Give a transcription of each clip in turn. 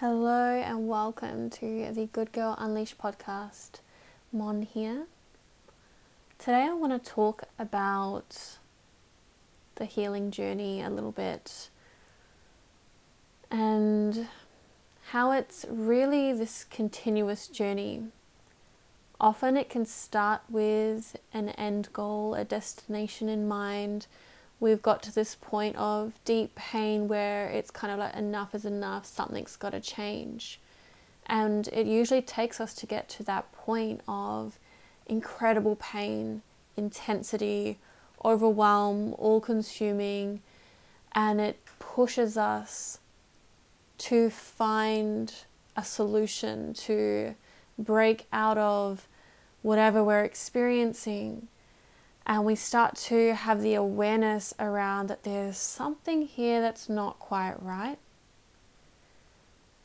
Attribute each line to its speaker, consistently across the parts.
Speaker 1: Hello and welcome to the Good Girl Unleashed podcast. Mon here. Today I want to talk about the healing journey a little bit and how it's really this continuous journey. Often it can start with an end goal, a destination in mind we've got to this point of deep pain where it's kind of like enough is enough, something's got to change. And it usually takes us to get to that point of incredible pain, intensity, overwhelm, all consuming, and it pushes us to find a solution to break out of whatever we're experiencing and we start to have the awareness around that there's something here that's not quite right.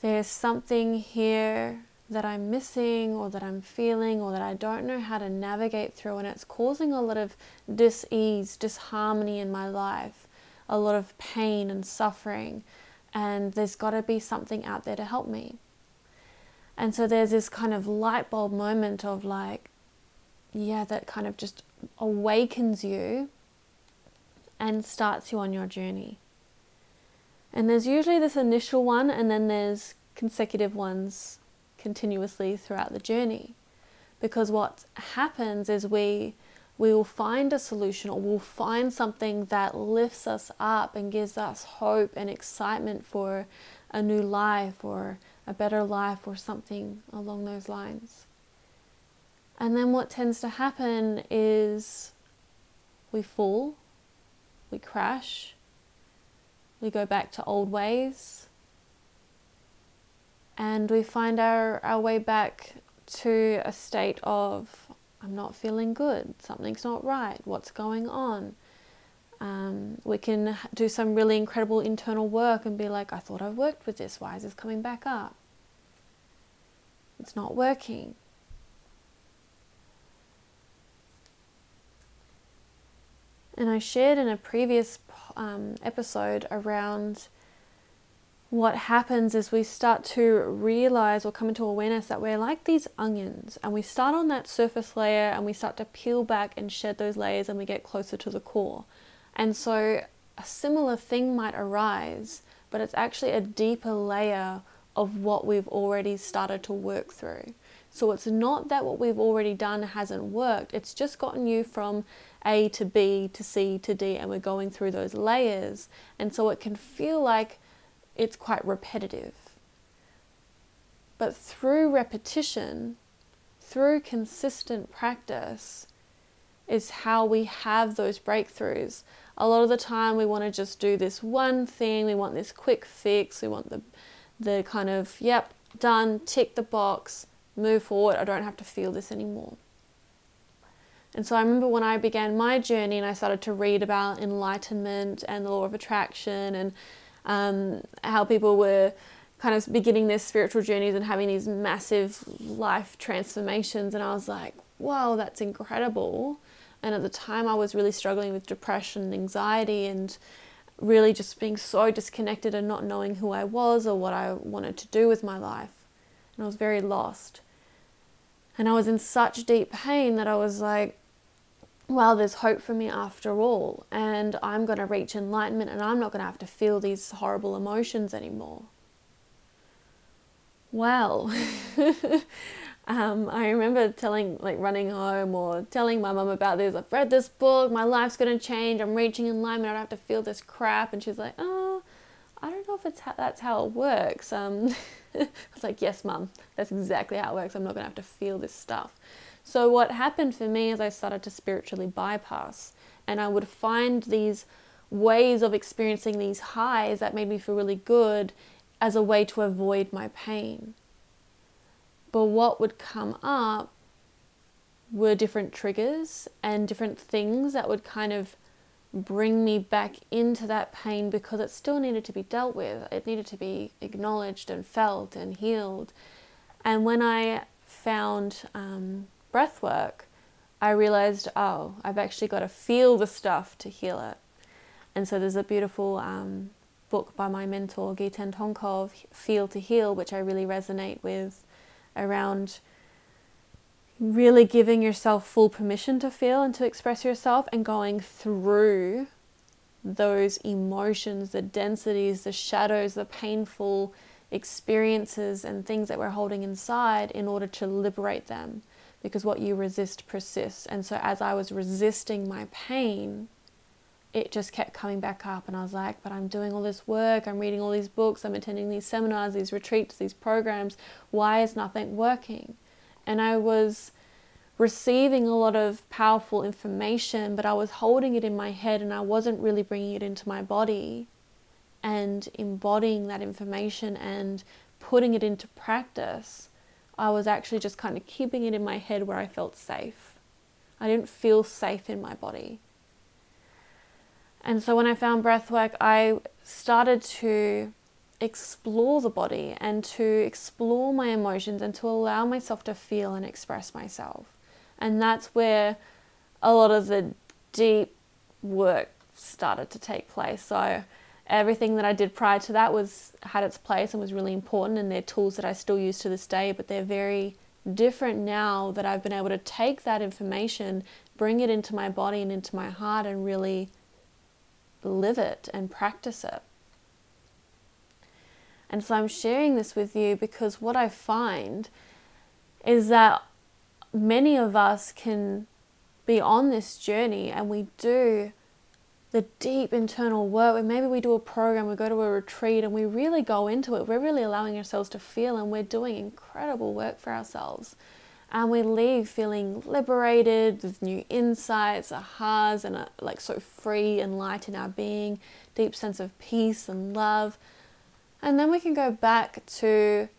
Speaker 1: There's something here that I'm missing or that I'm feeling or that I don't know how to navigate through, and it's causing a lot of dis ease, disharmony in my life, a lot of pain and suffering, and there's got to be something out there to help me. And so there's this kind of light bulb moment of like, yeah, that kind of just awakens you and starts you on your journey. And there's usually this initial one, and then there's consecutive ones continuously throughout the journey. Because what happens is we we will find a solution or we'll find something that lifts us up and gives us hope and excitement for a new life or a better life or something along those lines. And then what tends to happen is we fall, we crash, we go back to old ways, and we find our, our way back to a state of I'm not feeling good, something's not right, what's going on. Um, we can do some really incredible internal work and be like, I thought I worked with this, why is this coming back up? It's not working. And I shared in a previous um, episode around what happens is we start to realize or come into awareness that we're like these onions and we start on that surface layer and we start to peel back and shed those layers and we get closer to the core. And so a similar thing might arise, but it's actually a deeper layer of what we've already started to work through. So it's not that what we've already done hasn't worked, it's just gotten you from A to B to C to D, and we're going through those layers. And so it can feel like it's quite repetitive. But through repetition, through consistent practice, is how we have those breakthroughs. A lot of the time, we want to just do this one thing, we want this quick fix, we want the, the kind of, yep, done, tick the box move forward. I don't have to feel this anymore. And so I remember when I began my journey and I started to read about enlightenment and the law of attraction and um, how people were kind of beginning their spiritual journeys and having these massive life transformations. And I was like, wow, that's incredible. And at the time, I was really struggling with depression and anxiety and really just being so disconnected and not knowing who I was or what I wanted to do with my life. And I was very lost. And I was in such deep pain that I was like, well, there's hope for me after all, and I'm going to reach enlightenment and I'm not going to have to feel these horrible emotions anymore. Well, um, I remember telling, like, running home or telling my mum about this. I've read this book, my life's going to change, I'm reaching enlightenment, I don't have to feel this crap. And she's like, oh, I don't know if it's ha- that's how it works. Um, I was like, yes, mum, that's exactly how it works. I'm not going to have to feel this stuff. So, what happened for me is I started to spiritually bypass, and I would find these ways of experiencing these highs that made me feel really good as a way to avoid my pain. But what would come up were different triggers and different things that would kind of bring me back into that pain because it still needed to be dealt with. It needed to be acknowledged and felt and healed. And when I found um, breath work, I realized, oh, I've actually got to feel the stuff to heal it. And so there's a beautiful um, book by my mentor Giten Tonkov, Feel to Heal, which I really resonate with around really giving yourself full permission to feel and to express yourself and going through those emotions, the densities, the shadows, the painful experiences and things that we're holding inside in order to liberate them. Because what you resist persists. And so, as I was resisting my pain, it just kept coming back up. And I was like, but I'm doing all this work, I'm reading all these books, I'm attending these seminars, these retreats, these programs. Why is nothing working? And I was receiving a lot of powerful information, but I was holding it in my head and I wasn't really bringing it into my body and embodying that information and putting it into practice. I was actually just kind of keeping it in my head where I felt safe. I didn't feel safe in my body. And so when I found breathwork, I started to explore the body and to explore my emotions and to allow myself to feel and express myself. And that's where a lot of the deep work started to take place. So everything that I did prior to that was had its place and was really important and they're tools that I still use to this day, but they're very different now that I've been able to take that information, bring it into my body and into my heart and really live it and practice it. And so I'm sharing this with you because what I find is that many of us can be on this journey and we do the deep internal work. Maybe we do a program, we go to a retreat, and we really go into it. We're really allowing ourselves to feel, and we're doing incredible work for ourselves. And we leave feeling liberated with new insights, ahas, and a, like so free and light in our being, deep sense of peace and love. And then we can go back to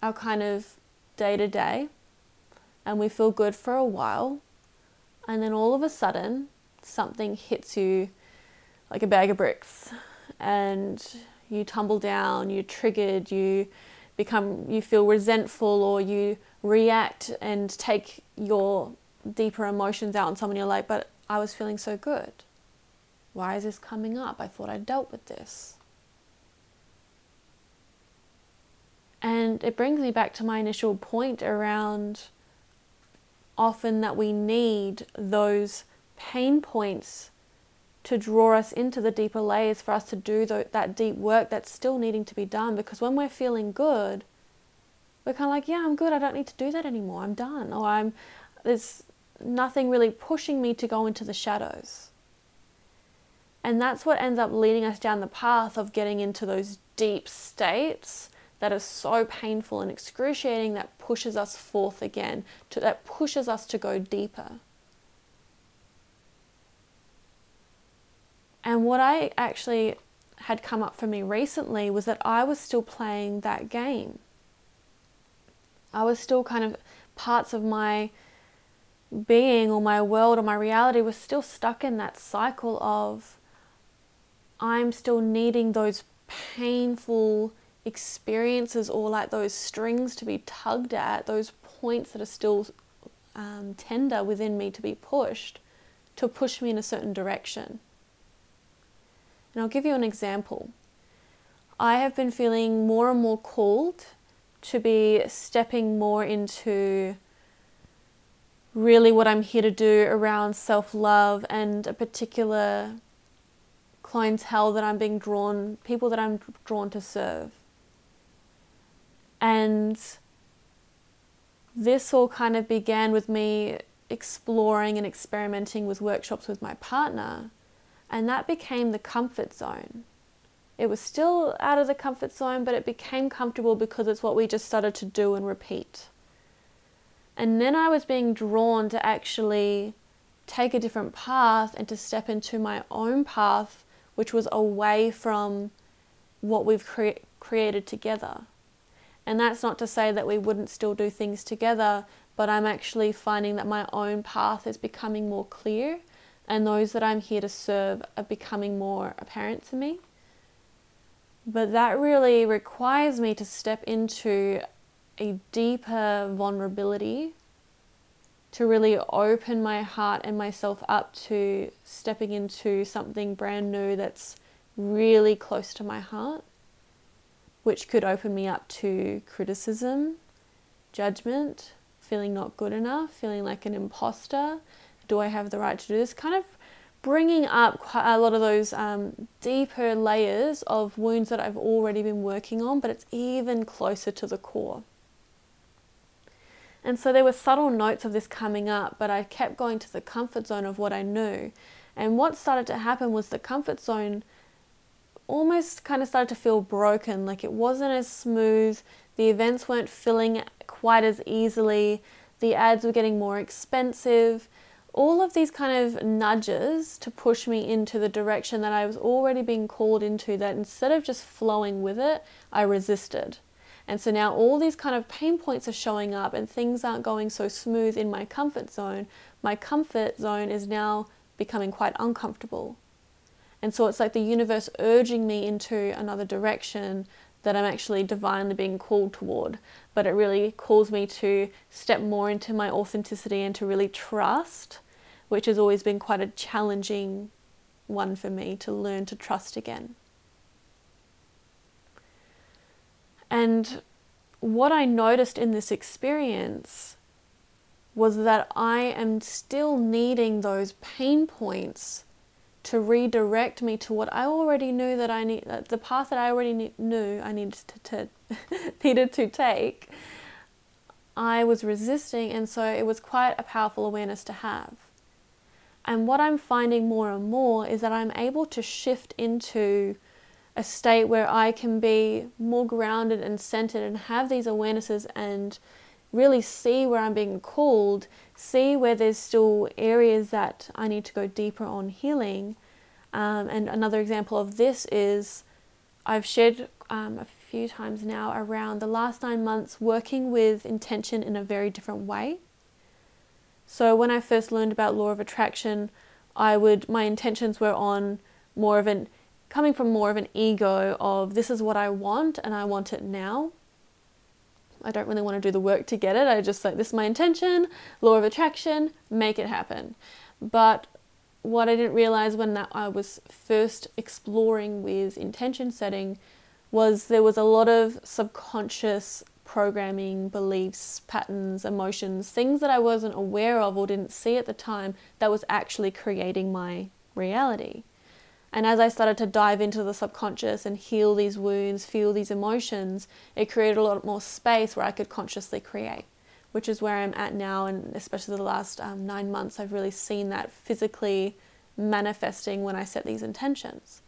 Speaker 1: our kind of day to day and we feel good for a while, and then all of a sudden, something hits you like a bag of bricks, and you tumble down, you're triggered, you become, you feel resentful, or you react and take your deeper emotions out on someone. You're like, but I was feeling so good. Why is this coming up? I thought I dealt with this. And it brings me back to my initial point around often that we need those pain points to draw us into the deeper layers for us to do that deep work that's still needing to be done. Because when we're feeling good we're kind of like yeah i'm good. I don't need to do that anymore. I'm done. Or i'm there's nothing really pushing me to go into the shadows. And that's what ends up leading us down the path of getting into those deep states that are so painful and excruciating that pushes us forth again, to, that pushes us to go deeper. And what I actually had come up for me recently was that I was still playing that game. I was still kind of parts of my being or my world or my reality was still stuck in that cycle of I'm still needing those painful experiences or like those strings to be tugged at, those points that are still um, tender within me to be pushed, to push me in a certain direction. And I'll give you an example. I have been feeling more and more called to be stepping more into really what I'm here to do around self love and a particular clientele that I'm being drawn, people that I'm drawn to serve. And this all kind of began with me exploring and experimenting with workshops with my partner. And that became the comfort zone. It was still out of the comfort zone, but it became comfortable because it's what we just started to do and repeat. And then I was being drawn to actually take a different path and to step into my own path, which was away from what we've cre- created together. And that's not to say that we wouldn't still do things together, but I'm actually finding that my own path is becoming more clear and those that I'm here to serve are becoming more apparent to me. But that really requires me to step into a deeper vulnerability, to really open my heart and myself up to stepping into something brand new that's really close to my heart, which could open me up to criticism, judgment, feeling not good enough, feeling like an imposter. Do I have the right to do this? Kind of bringing up a lot of those um, deeper layers of wounds that I've already been working on, but it's even closer to the core. And so there were subtle notes of this coming up, but I kept going to the comfort zone of what I knew. And what started to happen was the comfort zone almost kind of started to feel broken, like it wasn't as smooth, the events weren't filling quite as easily, the ads were getting more expensive. All of these kind of nudges to push me into the direction that I was already being called into, that instead of just flowing with it, I resisted. And so now all these kind of pain points are showing up and things aren't going so smooth in my comfort zone. My comfort zone is now becoming quite uncomfortable. And so it's like the universe urging me into another direction that I'm actually divinely being called toward. But it really calls me to step more into my authenticity and to really trust, which has always been quite a challenging one for me to learn to trust again. And what I noticed in this experience was that I am still needing those pain points to redirect me to what I already knew that I need, uh, the path that I already knew I needed to, to needed to take. I was resisting, and so it was quite a powerful awareness to have. And what I'm finding more and more is that I'm able to shift into a state where I can be more grounded and centered and have these awarenesses and really see where I'm being called, see where there's still areas that I need to go deeper on healing. Um, and another example of this is I've shared um, a few times now around the last nine months working with intention in a very different way. So when I first learned about law of attraction, I would my intentions were on more of an coming from more of an ego of this is what I want and I want it now. I don't really want to do the work to get it. I just like this is my intention, law of attraction, make it happen. But what I didn't realize when that I was first exploring with intention setting was there was a lot of subconscious programming, beliefs, patterns, emotions, things that I wasn't aware of or didn't see at the time that was actually creating my reality. And as I started to dive into the subconscious and heal these wounds, feel these emotions, it created a lot more space where I could consciously create, which is where I'm at now. And especially the last um, nine months, I've really seen that physically manifesting when I set these intentions.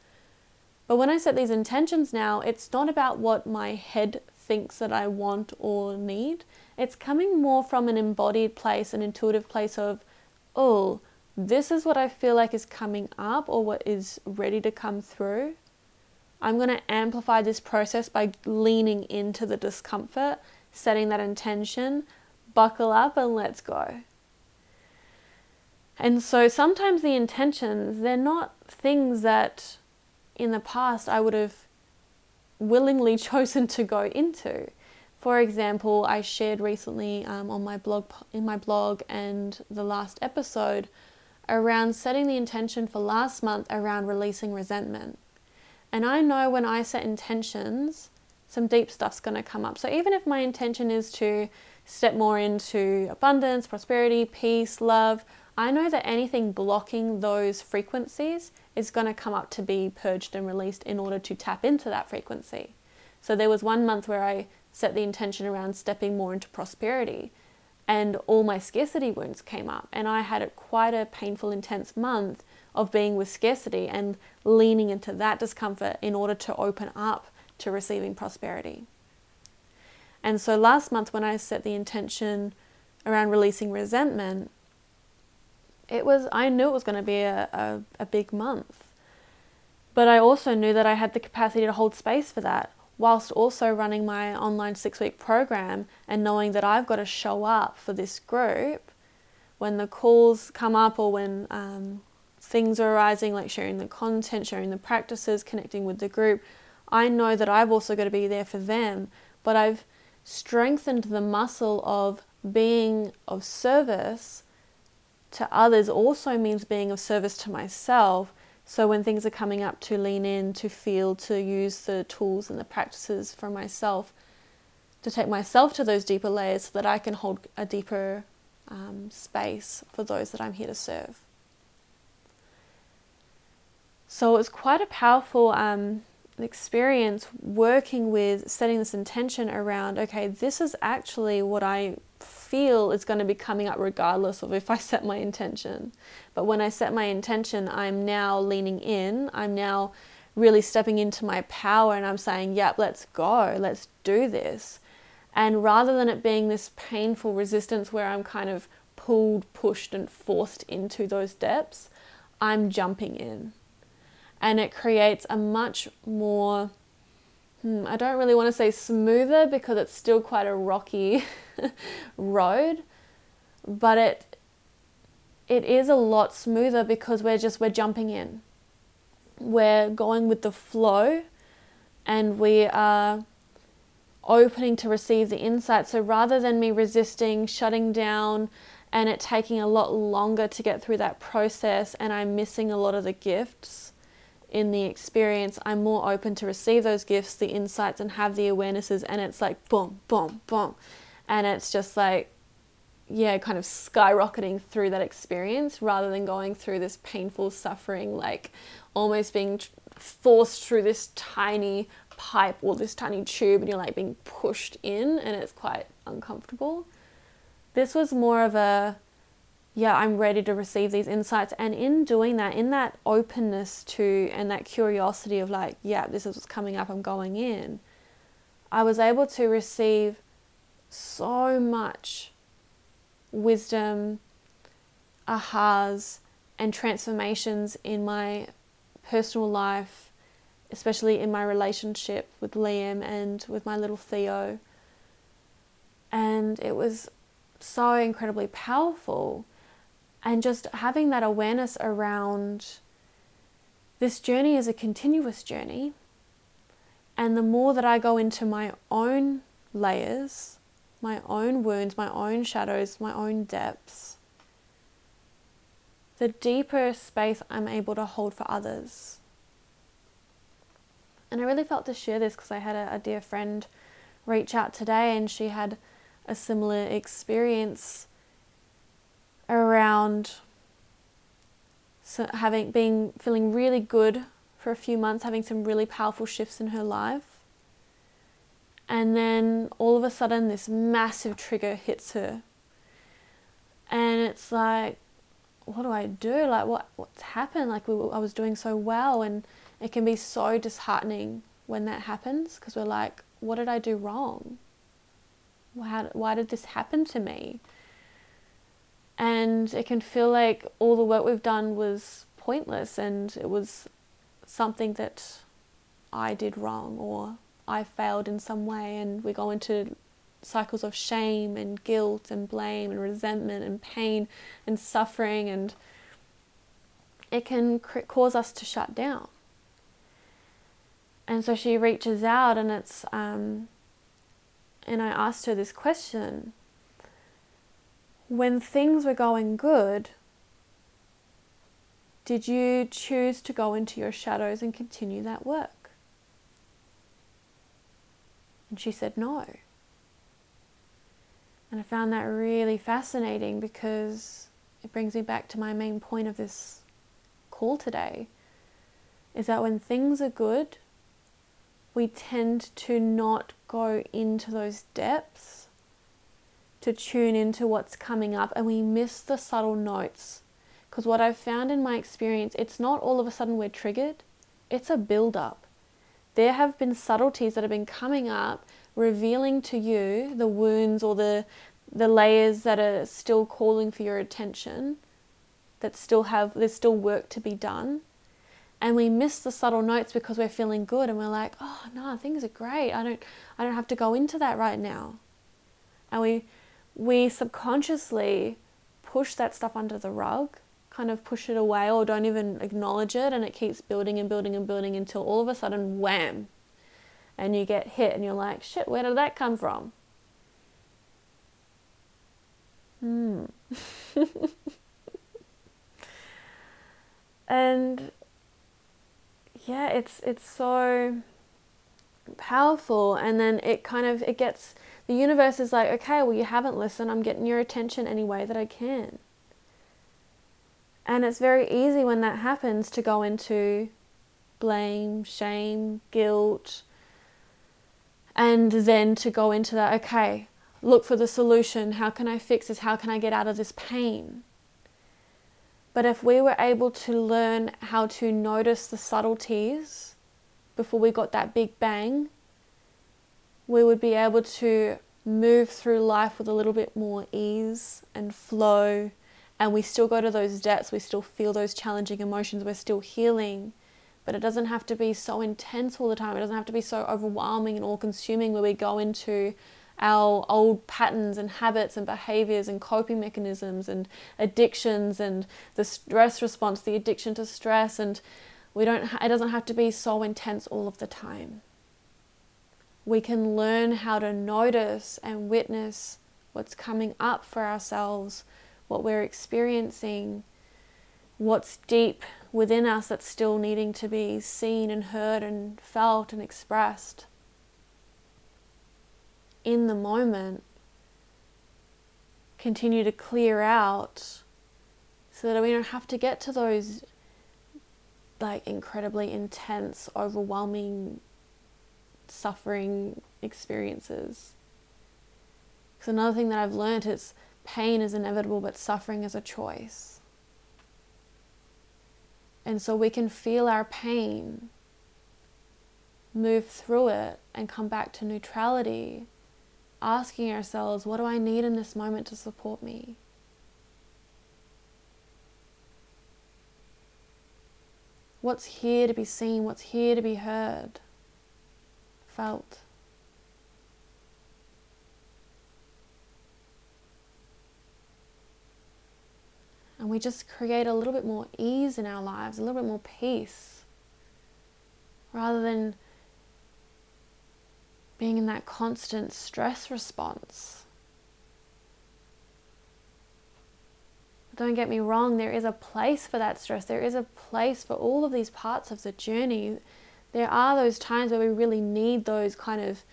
Speaker 1: But when I set these intentions now, it's not about what my head thinks that I want or need. It's coming more from an embodied place, an intuitive place of, oh, this is what I feel like is coming up or what is ready to come through. I'm going to amplify this process by leaning into the discomfort, setting that intention, buckle up, and let's go. And so sometimes the intentions, they're not things that in the past I would have willingly chosen to go into. For example, I shared recently um, on my blog, in my blog, and the last episode around setting the intention for last month around releasing resentment. And I know when I set intentions, some deep stuff's going to come up. So even if my intention is to step more into abundance, prosperity, peace, love, I know that anything blocking those frequencies is going to come up to be purged and released in order to tap into that frequency. So there was one month where I set the intention around stepping more into prosperity and all my scarcity wounds came up. And I had quite a painful, intense month of being with scarcity and leaning into that discomfort in order to open up to receiving prosperity. And so last month, when I set the intention around releasing resentment, it was I knew it was going to be a, a, a big month. But I also knew that I had the capacity to hold space for that whilst also running my online six week program and knowing that I've got to show up for this group when the calls come up or when um, things are arising, like sharing the content, sharing the practices, connecting with the group. I know that I've also got to be there for them, but I've strengthened the muscle of being of service to others also means being of service to myself So when things are coming up, to lean in, to feel, to use the tools and the practices for myself, to take myself to those deeper layers so that I can hold a deeper um, space for those that I'm here to serve. So it was quite a powerful um, experience working with setting this intention around okay, this is actually what I feel is going to be coming up regardless of if I set my intention. But when I set my intention, I'm now leaning in, I'm now really stepping into my power and I'm saying, yep, let's go, let's do this. And rather than it being this painful resistance where I'm kind of pulled, pushed, and forced into those depths, I'm jumping in. And it creates a much more, hmm, I don't really want to say smoother because it's still quite a rocky road, but it it is a lot smoother because we're just we're jumping in. We're going with the flow and we are opening to receive the insight. So rather than me resisting, shutting down, and it taking a lot longer to get through that process, and I'm missing a lot of the gifts in the experience, I'm more open to receive those gifts, the insights, and have the awarenesses. And it's like boom, boom, boom. And it's just like, yeah, kind of skyrocketing through that experience rather than going through this painful suffering, like almost being forced through this tiny pipe or this tiny tube and you're like being pushed in and it's quite uncomfortable. This was more of a, yeah, I'm ready to receive these insights. And in doing that, in that openness to and that curiosity of like, yeah, this is what's coming up, I'm going in, I was able to receive so much wisdom, ahas, and transformations in my personal life especially in my relationship with Liam and with my little Theo. And it was so incredibly powerful. And just having that awareness around this journey is a continuous journey. And the more that I go into my own layers, my own wounds, my own shadows, my own depths, the deeper space I'm able to hold for others and I really felt to share this because I had a, a dear friend reach out today and she had a similar experience around having being feeling really good for a few months, having some really powerful shifts in her life. And then all of a sudden this massive trigger hits her. And it's like, what do I do? Like what what's happened? Like we, I was doing so well and it can be so disheartening when that happens because we're like, what did I do wrong? Why, why did this happen to me? And it can feel like all the work we've done was pointless and it was something that I did wrong or I failed in some way, and we go into cycles of shame and guilt and blame and resentment and pain and suffering, and it can cause us to shut down. And so she reaches out and it's um, and i asked her this question when things were going good did you choose to go into your shadows and continue that work? And she said no. And i found that really fascinating because it brings me back to my main point of this call today is that when things are good we tend to not go into those depths to tune into what's coming up and we miss the subtle notes. Because what I've found in my experience, it's not all of a sudden we're triggered, it's a build up. There have been subtleties that have been coming up, revealing to you the wounds or the, the layers that are still calling for your attention, that still have, there's still work to be done and we miss the subtle notes because we're feeling good and we're like oh no things are great i don't i don't have to go into that right now and we we subconsciously push that stuff under the rug kind of push it away or don't even acknowledge it and it keeps building and building and building until all of a sudden wham and you get hit and you're like shit where did that come from? Hmm. And yeah, it's it's so powerful and then it kind of it gets the universe is like, okay, well you haven't listened. I'm getting your attention any way that I can. And it's very easy when that happens to go into blame, shame, guilt, and then to go into that, okay, look for the solution. How can I fix this? How can I get out of this pain? But if we were able to learn how to notice the subtleties before we got that big bang, we would be able to move through life with a little bit more ease and flow. And we still go to those depths, we still feel those challenging emotions, we're still healing. But it doesn't have to be so intense all the time. It doesn't have to be so overwhelming and all consuming where we go into our old patterns and habits and behaviors and coping mechanisms and addictions and the stress response, the addiction to stress and we don't it doesn't have to be so intense all of the time. We can learn how to notice and witness what's coming up for ourselves, what we're experiencing, what's deep within us that's still needing to be seen and heard and felt and expressed. In the moment continue to clear out so that we don't have to get to those like incredibly intense, overwhelming, suffering experiences. Because another thing that I've learned is pain is inevitable, but suffering is a choice. And so we can feel our pain, move through it, and come back to neutrality, asking ourselves, what do I need in this moment to support me? What's here to be seen? What's here to be heard? Felt. And we just create a little bit more ease in our lives, a little bit more peace, rather than being in that constant stress response. Don't get me wrong, there is a place for that stress. There is a place for all of these parts of the journey. There are those times where we really need those kind of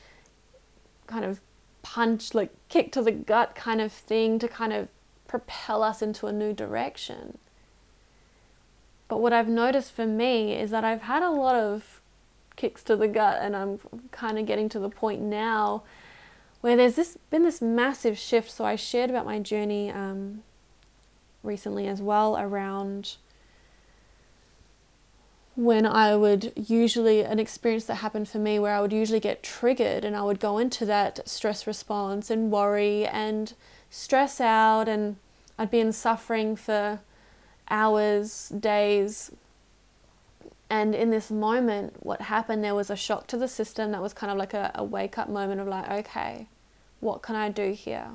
Speaker 1: kind of punch like kick to the gut kind of thing to kind of propel us into a new direction. But what I've noticed for me is that I've had a lot of kicks to the gut and I'm kind of getting to the point now where there's this been this massive shift. So I shared about my journey um, recently as well around when I would usually, an experience that happened for me where I would usually get triggered and I would go into that stress response and worry and stress out, and I'd be in suffering for hours, days. And in this moment, what happened, there was a shock to the system that was kind of like a, a wake up moment of like, okay, what can I do here?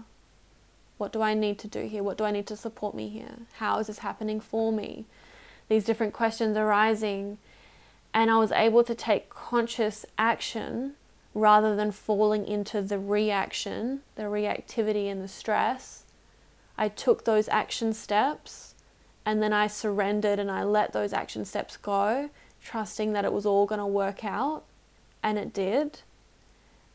Speaker 1: What do I need to do here? What do I need to support me here? How is this happening for me? These different questions arising. And I was able to take conscious action rather than falling into the reaction, the reactivity, and the stress. I took those action steps and then I surrendered and I let those action steps go, trusting that it was all going to work out. And it did.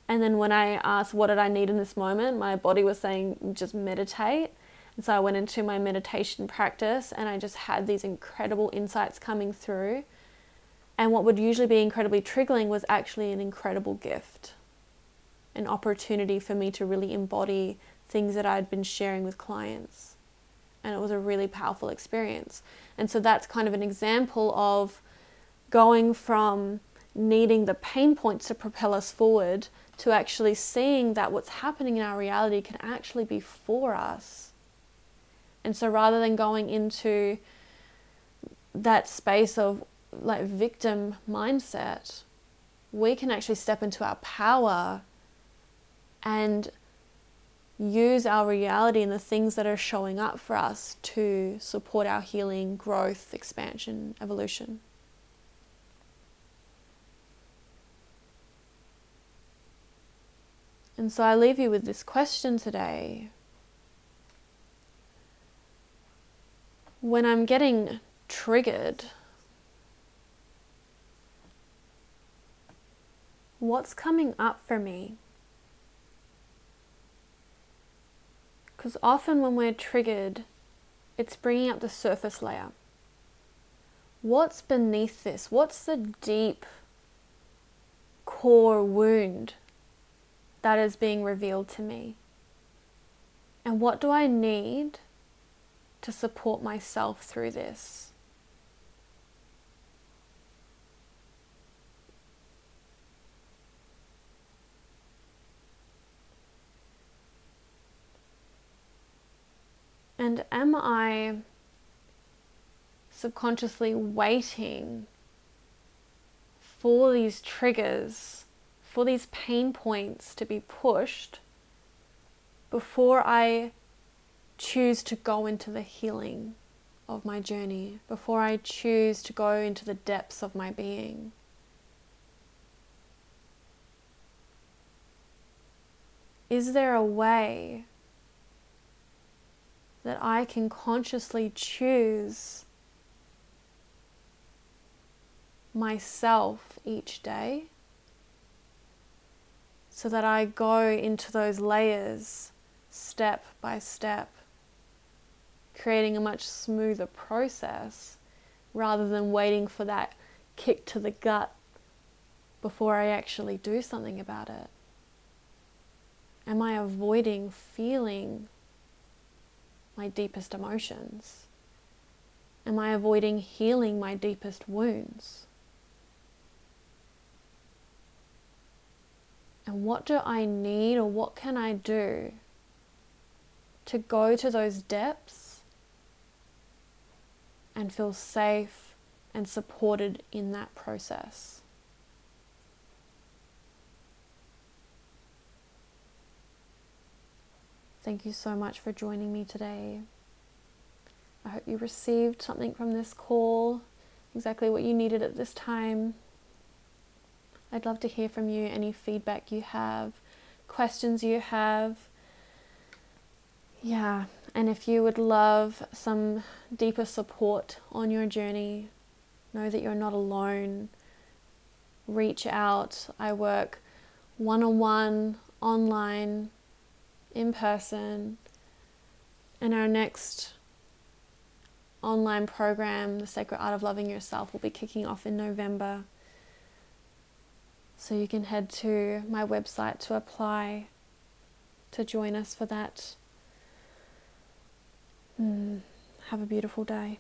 Speaker 1: And then when I asked, what did I need in this moment? My body was saying, just meditate. And so I went into my meditation practice and I just had these incredible insights coming through. And what would usually be incredibly triggering was actually an incredible gift, an opportunity for me to really embody things that I'd been sharing with clients. And it was a really powerful experience. And so that's kind of an example of going from needing the pain points to propel us forward to actually seeing that what's happening in our reality can actually be for us. And so rather than going into that space of like victim mindset, we can actually step into our power and use our reality and the things that are showing up for us to support our healing, growth, expansion, evolution. And so I leave you with this question today. When I'm getting triggered, what's coming up for me? Because often when we're triggered, it's bringing up the surface layer. What's beneath this? What's the deep core wound that is being revealed to me? And what do I need to support myself through this? And am I subconsciously waiting for these triggers, for these pain points to be pushed before I choose to go into the healing of my journey, before I choose to go into the depths of my being? Is there a way that I can consciously choose myself each day so that I go into those layers step by step, creating a much smoother process rather than waiting for that kick to the gut before I actually do something about it? Am I avoiding feeling my deepest emotions? Am I avoiding healing my deepest wounds? And what do I need or what can I do to go to those depths and feel safe and supported in that process? Thank you so much for joining me today. I hope you received something from this call, exactly what you needed at this time. I'd love to hear from you any feedback you have, questions you have. Yeah, and if you would love some deeper support on your journey, know that you're not alone. Reach out. I work one on one, online in person. And our next online program, The Sacred Art of Loving Yourself, will be kicking off in November. So you can head to my website to apply to join us for that. Mm, have a beautiful day.